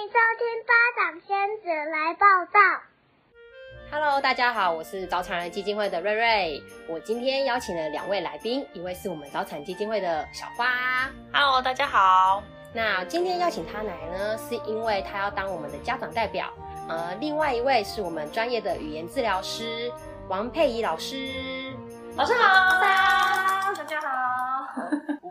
迎收听巴掌仙子来报道。Hello，大家好，我是早产儿基金会的瑞瑞。我今天邀请了两位来宾，一位是我们早产基金会的小花。Hello，大家好。那今天邀请她来呢，是因为她要当我们的家长代表。呃，另外一位是我们专业的语言治疗师王佩仪老师。老师好，大家好。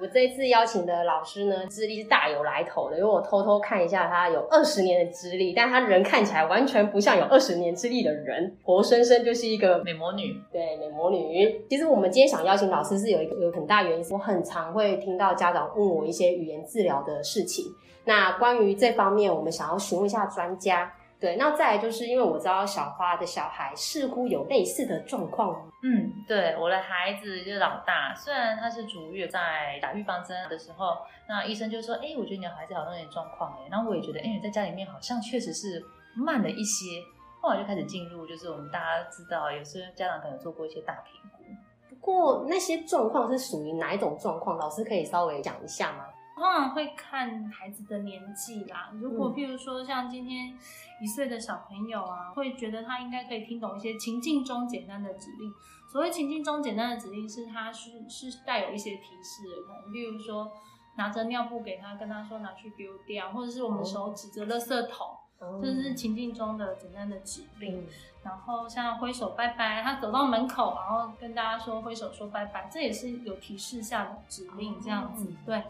我这次邀请的老师呢，资历是大有来头的，因为我偷偷看一下，他有二十年的资历，但他人看起来完全不像有二十年资历的人，活生生就是一个美魔女。对，美魔女。其实我们今天想邀请老师是有一个有很大原因，我很常会听到家长问我一些语言治疗的事情，那关于这方面，我们想要询问一下专家。对，那再来就是因为我知道小花的小孩似乎有类似的状况。嗯，对，我的孩子就是老大，虽然他是逐月在打预防针的时候，那医生就说，哎，我觉得你的孩子好像有点状况哎，然后我也觉得，哎，你在家里面好像确实是慢了一些，后来就开始进入，就是我们大家知道，有些家长可能做过一些大评估。不过那些状况是属于哪一种状况？老师可以稍微讲一下吗？通常会看孩子的年纪啦。如果譬如说像今天一岁的小朋友啊，会觉得他应该可以听懂一些情境中简单的指令。所谓情境中简单的指令，是他是是带有一些提示的，可能譬如说拿着尿布给他，跟他说拿去丢掉，或者是我们手指着垃圾桶，这是情境中的简单的指令。然后像挥手拜拜，他走到门口，然后跟大家说挥手说拜拜，这也是有提示下的指令，这样子对。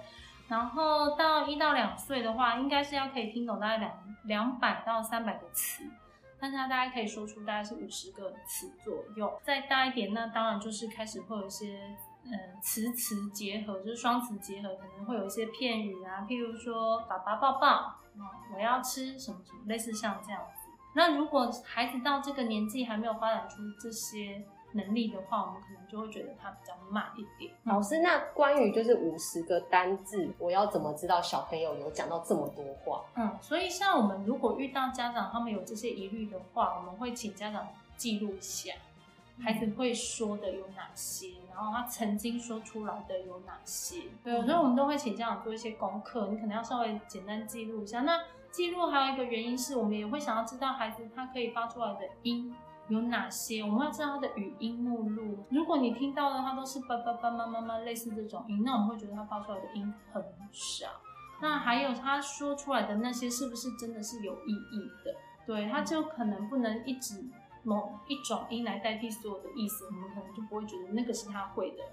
然后到一到两岁的话，应该是要可以听懂大概两两百到三百个词，但是他大概可以说出大概是五十个词左右。再大一点，那当然就是开始会有一些嗯词词结合，就是双词结合，可能会有一些片语啊，譬如说爸爸抱抱，嗯，我要吃什么什么，类似像这样子。那如果孩子到这个年纪还没有发展出这些。能力的话，我们可能就会觉得他比较慢一点。老师，那关于就是五十个单字，我要怎么知道小朋友有讲到这么多话？嗯，所以像我们如果遇到家长他们有这些疑虑的话，我们会请家长记录一下孩子会说的有哪些，然后他曾经说出来的有哪些。对，所以我们都会请家长做一些功课，你可能要稍微简单记录一下。那记录还有一个原因是我们也会想要知道孩子他可以发出来的音。有哪些？我们要知道他的语音目录。如果你听到的他都是叭叭叭、妈妈妈类似这种音，那我们会觉得他发出来的音很少。那还有他说出来的那些是不是真的是有意义的？对，他就可能不能一直某一种音来代替所有的意思，我们可能就不会觉得那个是他会的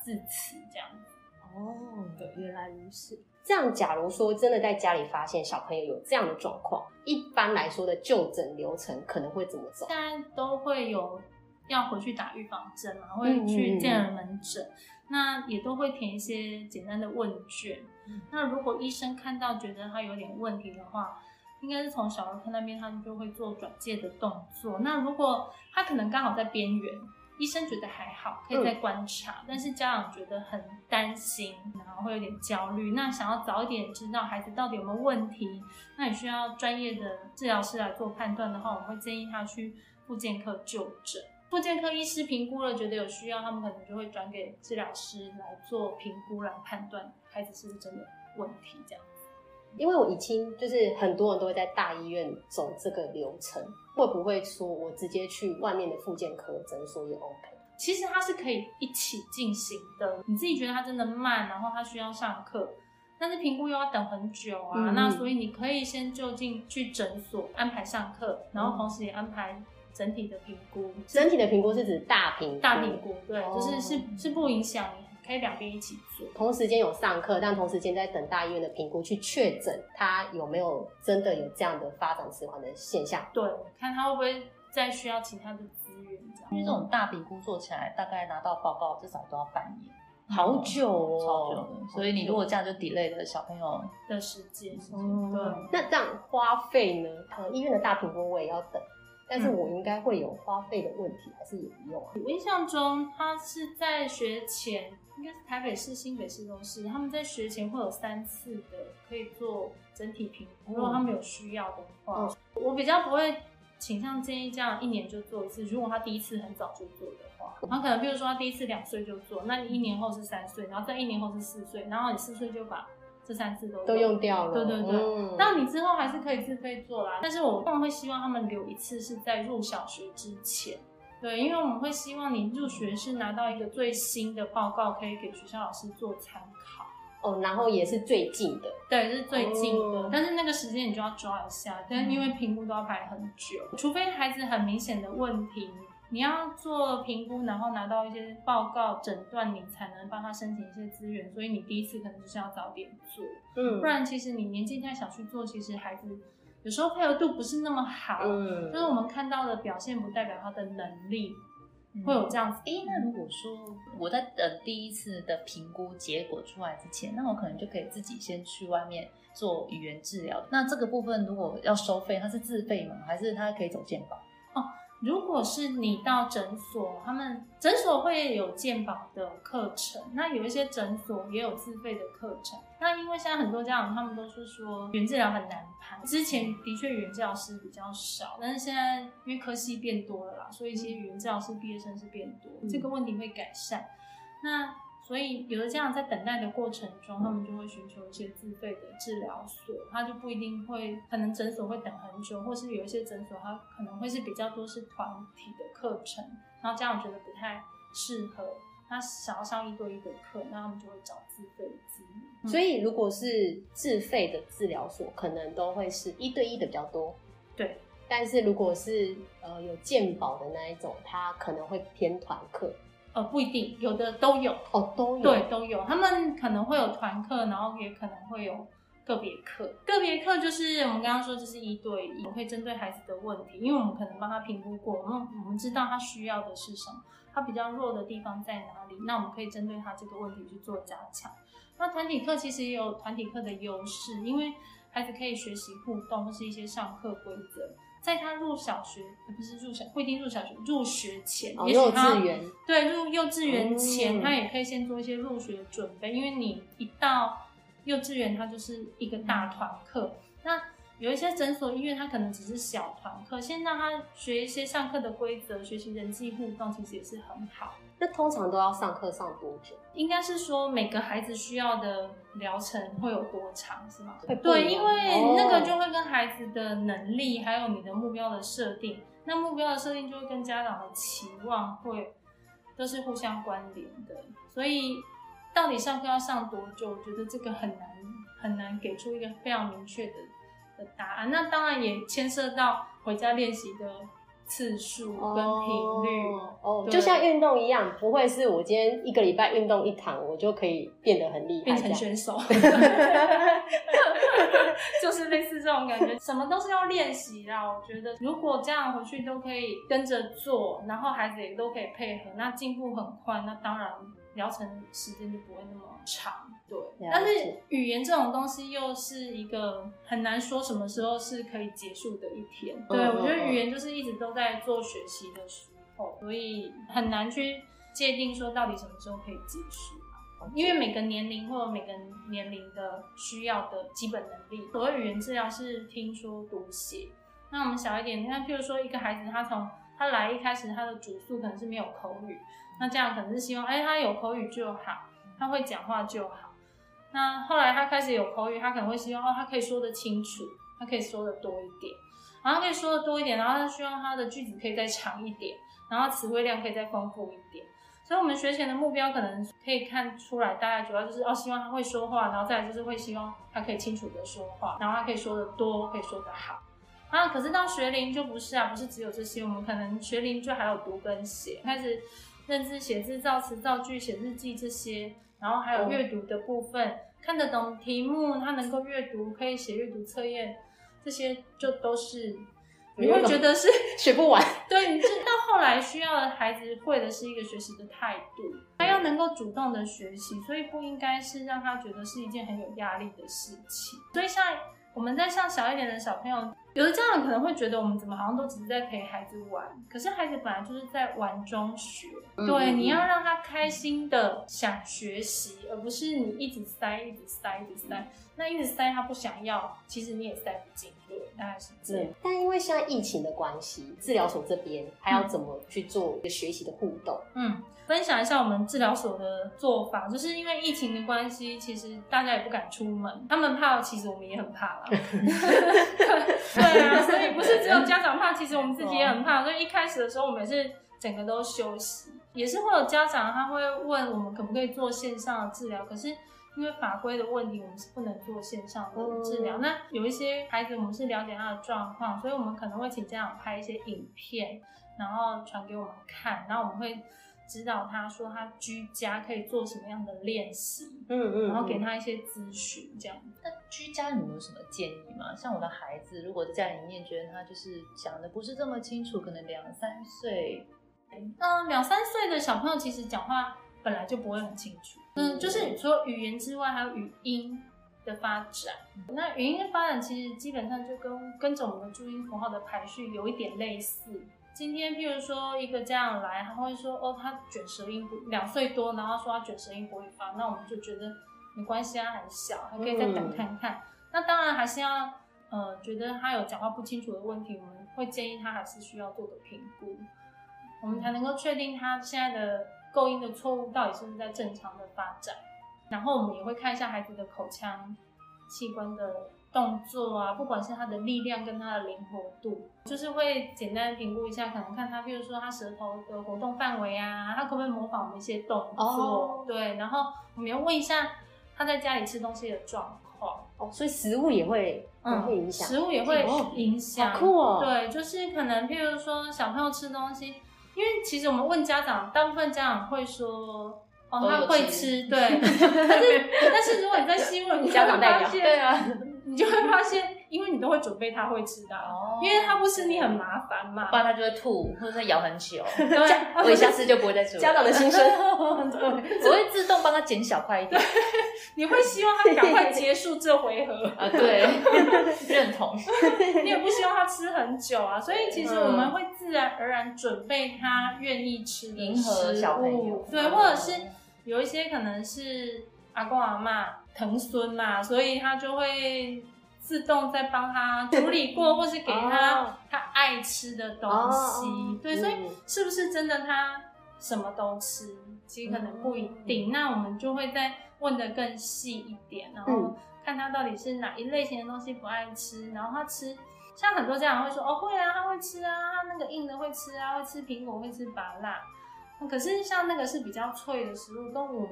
字词这样子。哦，对，原来如此。这样，假如说真的在家里发现小朋友有这样的状况，一般来说的就诊流程可能会怎么走？现在都会有要回去打预防针嘛，会去健儿门诊，那也都会填一些简单的问卷。嗯、那如果医生看到觉得他有点问题的话，应该是从小儿科那边他们就会做转介的动作。那如果他可能刚好在边缘。医生觉得还好，可以再观察，嗯，但是家长觉得很担心，然后会有点焦虑。那想要早一点知道孩子到底有没有问题，那你需要专业的治疗师来做判断的话，我们会建议他去复健科就诊。复健科医师评估了，觉得有需要，他们可能就会转给治疗师来做评估，来判断孩子是不是真的问题这样。因为我已经就是很多人都会在大医院走这个流程，会不会说我直接去外面的复健科诊所也 OK？其实它是可以一起进行的。你自己觉得它真的慢，然后它需要上课，但是评估又要等很久啊。嗯、那所以你可以先就近去诊所安排上课，然后同时也安排整体的评估。整体的评估是指大评？大评估，对，哦、就是是是不影响你。可以两边一起做，同时间有上课，但同时间在等大医院的评估，去确诊他有没有真的有这样的发展迟缓的现象。对，看他会不会再需要其他的资源这样。因为这种大评估做起来，大概拿到报告至少都要半年，好久哦，超久的。所以你如果这样就 delay 了小朋友的时间。嗯，对。那这样花费呢？呃，医院的大评估我也要等。但是我应该会有花费的问题，还是也不用啊？我印象中，他是在学前，应该是台北市、新北市都是，他们在学前会有三次的可以做整体评估，如果他们有需要的话，嗯、我比较不会倾向建议这样一年就做一次。如果他第一次很早就做的话，他可能比如说他第一次两岁就做，那你一年后是三岁，然后再一年后是四岁，然后你四岁就把这三次都都用掉了。对对对，嗯、那你之后还是可以自费做啦，但是我通常会希望他们留一次是在入小学之前。对，因为我们会希望你入学是拿到一个最新的报告，可以给学校老师做参考。哦，然后也是最近的，对，是最近的。哦、但是那个时间你就要抓一下，但因为评估都要排很久，嗯、除非孩子很明显的问题，你要做评估，然后拿到一些报告诊断，你才能帮他申请一些资源。所以你第一次可能就是要早点做，嗯，不然其实你年纪太小去做，其实孩子。有时候配合度不是那么好，嗯，就是我们看到的表现不代表他的能力，嗯、会有这样子。哎、欸，那如果说我在等第一次的评估结果出来之前，那我可能就可以自己先去外面做语言治疗。那这个部分如果要收费，它是自费吗？还是它可以走健保？哦。如果是你到诊所，他们诊所会有健保的课程，那有一些诊所也有自费的课程。那因为现在很多家长他们都是说原治疗很难排，之前的确语言治疗师比较少，但是现在因为科系变多了啦，所以其实语言治疗师毕业生是变多，这个问题会改善。那所以，有的家长在等待的过程中，他们就会寻求一些自费的治疗所，他就不一定会，可能诊所会等很久，或是有一些诊所，他可能会是比较多是团体的课程，然后家长觉得不太适合，他想要上一对一的课，那他们就会找自费的资源。嗯、所以，如果是自费的治疗所，可能都会是一对一的比较多。对，但是如果是呃有健保的那一种，他可能会偏团课。呃，不一定，有的都有哦，都有，对，都有。他们可能会有团课，然后也可能会有个别课。个别课就是我们刚刚说，就是一对一，我会针对孩子的问题，因为我们可能帮他评估过，我们我们知道他需要的是什么，他比较弱的地方在哪里，那我们可以针对他这个问题去做加强。那团体课其实也有团体课的优势，因为孩子可以学习互动，或是一些上课规则。在他入小学，不是入小，不一定入小学，入学前，哦、幼稚园，对，入幼稚园前，嗯、他也可以先做一些入学准备，因为你一到幼稚园，它就是一个大团课。嗯、那有一些诊所、医院，它可能只是小团课，先让他学一些上课的规则，学习人际互动，其实也是很好。那通常都要上课上多久？应该是说每个孩子需要的疗程会有多长，是吗？对，因为那个就会跟孩子的能力，还有你的目标的设定，那目标的设定就会跟家长的期望会都是互相关联的。所以到底上课要上多久？我觉得这个很难很难给出一个非常明确的的答案。那当然也牵涉到回家练习的。次数跟频率哦，就像运动一样，不会是我今天一个礼拜运动一堂，我就可以变得很厉害，变成选手，就是类似这种感觉。什么都是要练习啦。我觉得，如果这样回去都可以跟着做，然后孩子也都可以配合，那进步很快，那当然疗程时间就不会那么长。对，但是语言这种东西又是一个很难说什么时候是可以结束的一天。对，我觉得语言就是一直都在做学习的时候，所以很难去界定说到底什么时候可以结束。因为每个年龄或者每个年龄的需要的基本能力，所谓语言治疗是听说读写。那我们小一点，你看，譬如说一个孩子，他从他来一开始他的主诉可能是没有口语，那这样可能是希望，哎，他有口语就好，他会讲话就好。那后来他开始有口语，他可能会希望哦，他可以说得清楚，他可以说得多一点，然后他可以说得多一点，然后他希望他的句子可以再长一点，然后词汇量可以再丰富一点。所以，我们学前的目标可能可以看出来，大概主要就是哦，希望他会说话，然后再来就是会希望他可以清楚的说话，然后他可以说得多，可以说得好。啊，可是到学龄就不是啊，不是只有这些，我们可能学龄就还有读跟写，开始认字、写字、造词、造句、写日记这些。然后还有阅读的部分，哦、看得懂题目，他能够阅读，可以写阅读测验，这些就都是你会觉得是 学不完。对，你知道后来需要的孩子会的是一个学习的态度，他要能够主动的学习，所以不应该是让他觉得是一件很有压力的事情。所以像我们在像小一点的小朋友，有的家长可能会觉得我们怎么好像都只是在陪孩子玩，可是孩子本来就是在玩中学。嗯、对，你要让他开心的想学习，而不是你一直塞、一直塞、一直塞。那一直塞他不想要，其实你也塞不进。对，大概是这样。但因为现在疫情的关系，治疗所这边还要怎么去做一个学习的互动？嗯，分享一下我们治疗所的做法，就是因为疫情的关系，其实大家也不敢出门，他们怕，其实我们也很怕啦。对啊，所以不是只有家长怕，其实我们自己也很怕。所以一开始的时候，我们也是整个都休息，也是会有家长他会问我们可不可以做线上的治疗，可是。因为法规的问题，我们是不能做线上的治疗。嗯、那有一些孩子，我们是了解他的状况，所以我们可能会请家长拍一些影片，然后传给我们看，然后我们会指导他说他居家可以做什么样的练习，嗯，嗯嗯，然后给他一些咨询这样。那居家你们有什么建议吗？像我的孩子，如果在家里面觉得他就是讲的不是这么清楚，可能两三岁，嗯，两三岁的小朋友其实讲话本来就不会很清楚。嗯，就是除了语言之外，还有语音的发展。那语音的发展其实基本上就跟跟着我们的注音符号的排序有一点类似。今天譬如说一个家长来，他会说哦，他卷舌音不两岁多，然后说他卷舌音不会发，那我们就觉得没关系啊，还小，还可以再等看看。嗯、那当然还是要呃，觉得他有讲话不清楚的问题，我们会建议他还是需要做个评估，我们才能够确定他现在的。构音的错误到底是不是在正常的发展？然后我们也会看一下孩子的口腔器官的动作啊，不管是他的力量跟他的灵活度，就是会简单评估一下，可能看他，比如说他舌头的活动范围啊，他可不可以模仿我们一些动作？哦、对，然后我们要问一下他在家里吃东西的状况。哦，所以食物也会嗯会影响，食物也会影响。好酷哦！对，就是可能譬如说小朋友吃东西。因为其实我们问家长，大部分家长会说，哦，他会吃，对。但是但是如果你在新闻，你家长代表，对啊，你就会发现，因为你都会准备他会吃的，哦，因为他不吃你很麻烦嘛，不然他就会吐，或者是咬很久。对，我下次就不会再吃。家长的心声，对，我会自动帮他剪小块一点。你会希望他赶快结束这回合啊？对，认同。你也不希望他吃很久啊，所以其实我们会自然而然准备他愿意吃的迎合小朋友。对，或者是有一些可能是阿公阿妈疼孙嘛，所以他就会自动在帮他处理过，或是给他他爱吃的东西。对，所以是不是真的他什么都吃？其实可能不一定。那我们就会再。问的更细一点，然后看他到底是哪一类型的东西不爱吃，然后他吃，像很多家长会说，哦会啊，他会吃啊，他那个硬的会吃啊，会吃苹果，会吃芭辣，可是像那个是比较脆的食物，跟我们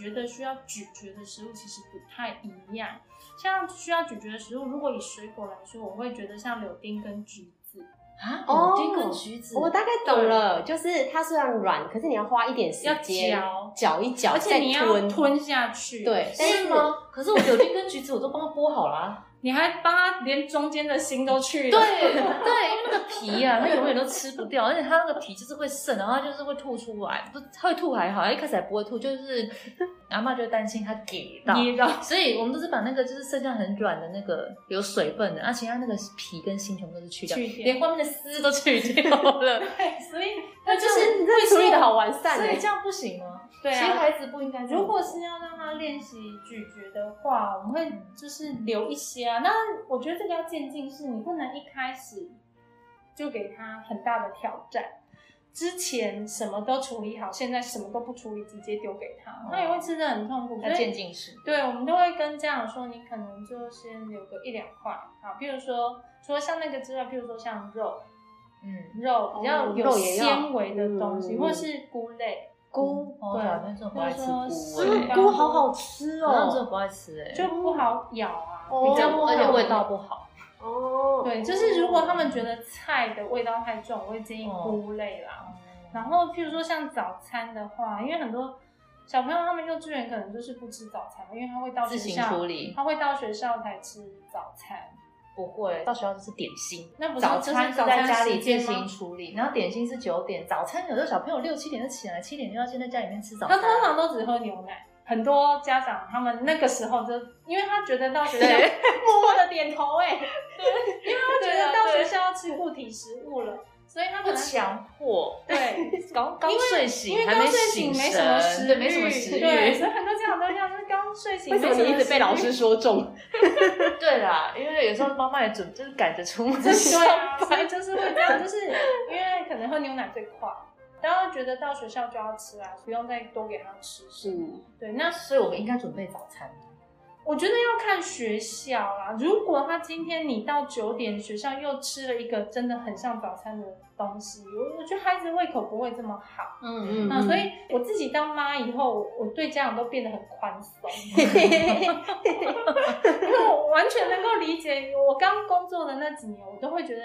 觉得需要咀嚼的食物其实不太一样。像需要咀嚼的食物，如果以水果来说，我会觉得像柳丁跟橘子。啊，哦，柳丁跟橘子，我大概懂了，就是它虽然软，可是你要花一点时间要嚼。一嚼，而且你要吞。下去，对，是吗？可是我柳丁跟橘子我都帮它剥好了。你还帮他连中间的心都去了，对对，因为那个皮啊，他永远都吃不掉，而且他那个皮就是会渗，然后就是会吐出来，不，他会吐还好，一开始还不会吐，就是阿妈就担心他给到，所以我们都是把那个就是剩下很软的那个有水分的，而且他那个皮跟心全部都是去掉，去掉连外面的丝都去掉了，对，所以那就是你这处理的好完善，所以这样不行吗？对啊，其实孩子不应该。如果是要让他练习咀嚼的话，我们会就是留一些啊。那我觉得这个要渐进，式你不能一开始就给他很大的挑战。之前什么都处理好，现在什么都不处理，直接丢给他，他也会吃的很痛苦。他渐进式。对，我们都会跟家长说，你可能就先留个一两块。啊，比如说，除了像那个之外，比如说像肉，嗯，肉比较有纤维的东西，或是菇类。菇，对，那种不爱吃菇，菇好好吃哦，那种不爱吃哎，就不好咬啊，比较而且味道不好。哦，对，就是如果他们觉得菜的味道太重，我会建议菇类啦。然后，譬如说像早餐的话，因为很多小朋友他们幼稚园可能就是不吃早餐，因为他会到学校，他会到学校才吃早餐。不会，到学校就是点心。那不是早餐是在家里进行处理，然后点心是九点。早餐有的小朋友六七点就起来，七点就要先在家里面吃早餐。他通常都只喝牛奶。很多家长他们那个时候就，因为他觉得到学校默默的点头，哎，对，因为他觉得到学校要吃固体食物了，所以他可能强迫。对，刚刚睡醒，因为刚睡醒没什么食欲，没什么食欲，对，所以很多家长都这样，就是刚睡醒。为什么你一直被老师说中？对啦，因为有时候妈妈也准就是赶着出门，对啊，所以就是会这样，就是因为可能喝牛奶最快。然后觉得到学校就要吃啊，不用再多给他吃。是，对。那所以我们应该准备早餐。我觉得要看学校啦。如果他今天你到九点学校又吃了一个真的很像早餐的东西，我我觉得孩子胃口不会这么好。嗯嗯。那所以我自己当妈以后，我对家长都变得很宽松，因为我完全能够理解。我刚工作的那几年，我都会觉得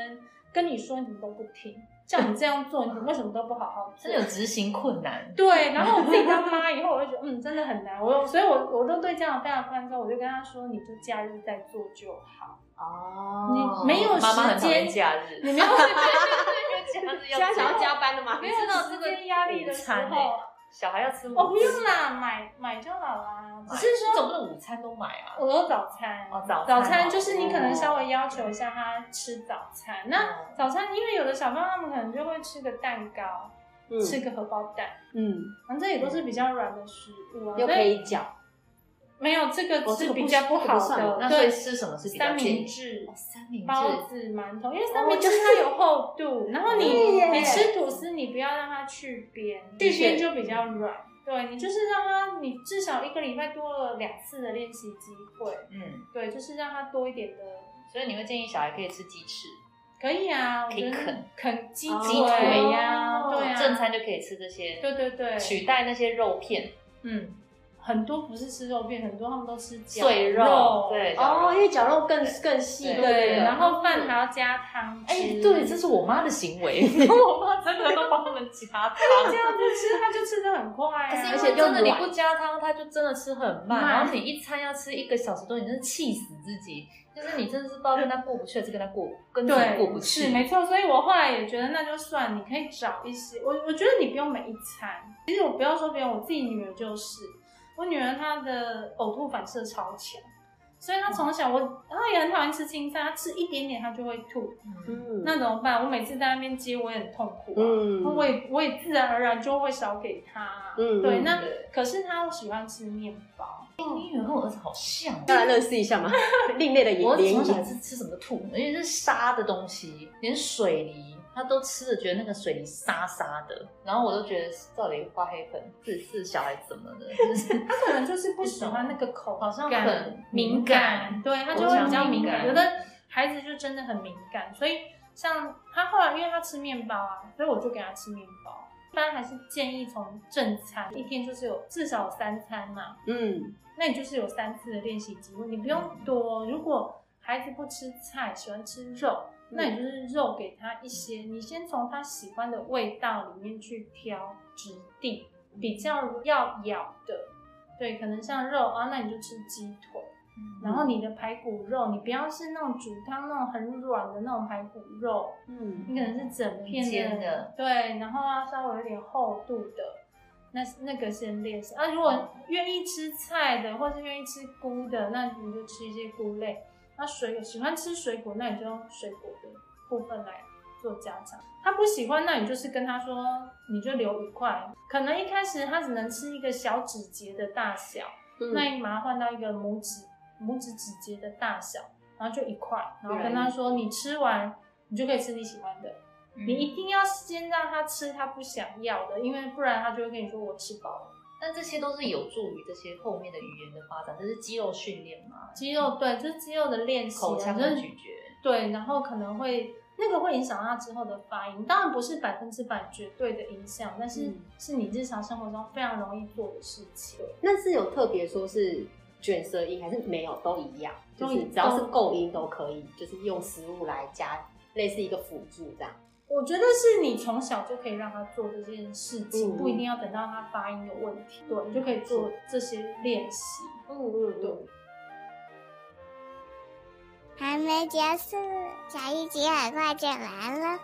跟你说你怎么都不听。像你这样做，你为什么都不好好做？真的有执行困难。对，然后我自己当妈以后，我就觉得，嗯，真的很难。我，所以我我都对家长非常宽松，我就跟他说，你就假日再做就好。哦。你没有时间。妈妈很假日。你没有。现在想要加班的吗？没有时间压力的时候。小孩要吃我，哦，不用啦，买买就好啦。只是说，总不能午餐都买啊。我有早餐哦，早早餐就是你可能稍微要求一下他吃早餐。那早餐，因为有的小朋友他们可能就会吃个蛋糕，吃个荷包蛋，嗯，反正也都是比较软的食物啊，又可以嚼。没有这个是比较不好的，那所以吃什么是比较三明治、三明治、包子、馒头，因为三明治它有厚度，然后你你吃吐司，你不要让它去边，去边就比较软。对，你就是让他，你至少一个礼拜多了两次的练习机会。嗯，对，就是让他多一点的。所以你会建议小孩可以吃鸡翅？可以啊，可以啃啃鸡腿呀，对啊，正餐就可以吃这些。对对对，取代那些肉片。嗯。很多不是吃肉片，很多他们都吃碎肉，对哦，因为绞肉更更细，对，然后饭还要加汤。哎，对，这是我妈的行为，我妈真的都帮他们加汤，这样子吃他就吃得很快，而且真的你不加汤，他就真的吃很慢，然后你一餐要吃一个小时多，你真是气死自己，就是你真的是不知道跟他过不去，还是跟他过跟自己过不去，是没错，所以我后来也觉得那就算，你可以找一些，我我觉得你不用每一餐，其实我不要说别人，我自己女儿就是。我女儿她的呕吐反射超强，所以她从小我她也很讨厌吃青菜，她吃一点点她就会吐，嗯，那怎么办？我每次在那边接我也很痛苦，嗯，我也我也自然而然就会少给她，嗯，对，那可是她喜欢吃面包，你女儿跟我儿子好像，要来认识一下嘛，另类的演员，我从小是吃什么吐？而且是沙的东西，连水梨。他都吃了，觉得那个水泥沙沙的，然后我都觉得到底发黑粉是是小孩怎么的？他可能就是不喜欢那个口感，好像很敏感，对，他就会比较敏感。有的孩子就真的很敏感，所以像他后来，因为他吃面包啊，所以我就给他吃面包。一般还是建议从正餐，一天就是有至少三餐嘛，嗯，那你就是有三次的练习机会，你不用多。如果孩子不吃菜，喜欢吃肉。那你就是肉给他一些，你先从他喜欢的味道里面去挑质地比较要咬的，对，可能像肉啊，那你就吃鸡腿，嗯、然后你的排骨肉，你不要是那种煮汤那种很软的那种排骨肉，嗯，你可能是整片的，的对，然后要稍微有点厚度的，那那个先练习啊。如果愿意吃菜的，或是愿意吃菇的，那你就吃一些菇类。他水果喜欢吃水果，那你就用水果的部分来做加强。他不喜欢，那你就是跟他说，你就留一块。可能一开始他只能吃一个小指节的大小，嗯、那你马上换到一个拇指拇指指节的大小，然后就一块，然后跟他说，你吃完你就可以吃你喜欢的。嗯、你一定要先让他吃他不想要的，因为不然他就会跟你说我吃饱了。但这些都是有助于这些后面的语言的发展，这是肌肉训练嘛？肌肉对，这是肌肉的练习，口腔的咀嚼。对，然后可能会那个会影响他之后的发音，当然不是百分之百绝对的影响，但是是你日常生活中非常容易做的事情。嗯、那是有特别说是卷舌音还是没有都一样？就是只要是构音都可以，就是用食物来加类似一个辅助这样。我觉得是你从小就可以让他做这件事情，嗯、不一定要等到他发音有问题，对，你就可以做这些练习。嗯嗯，对。还没结束，下一集很快就来了。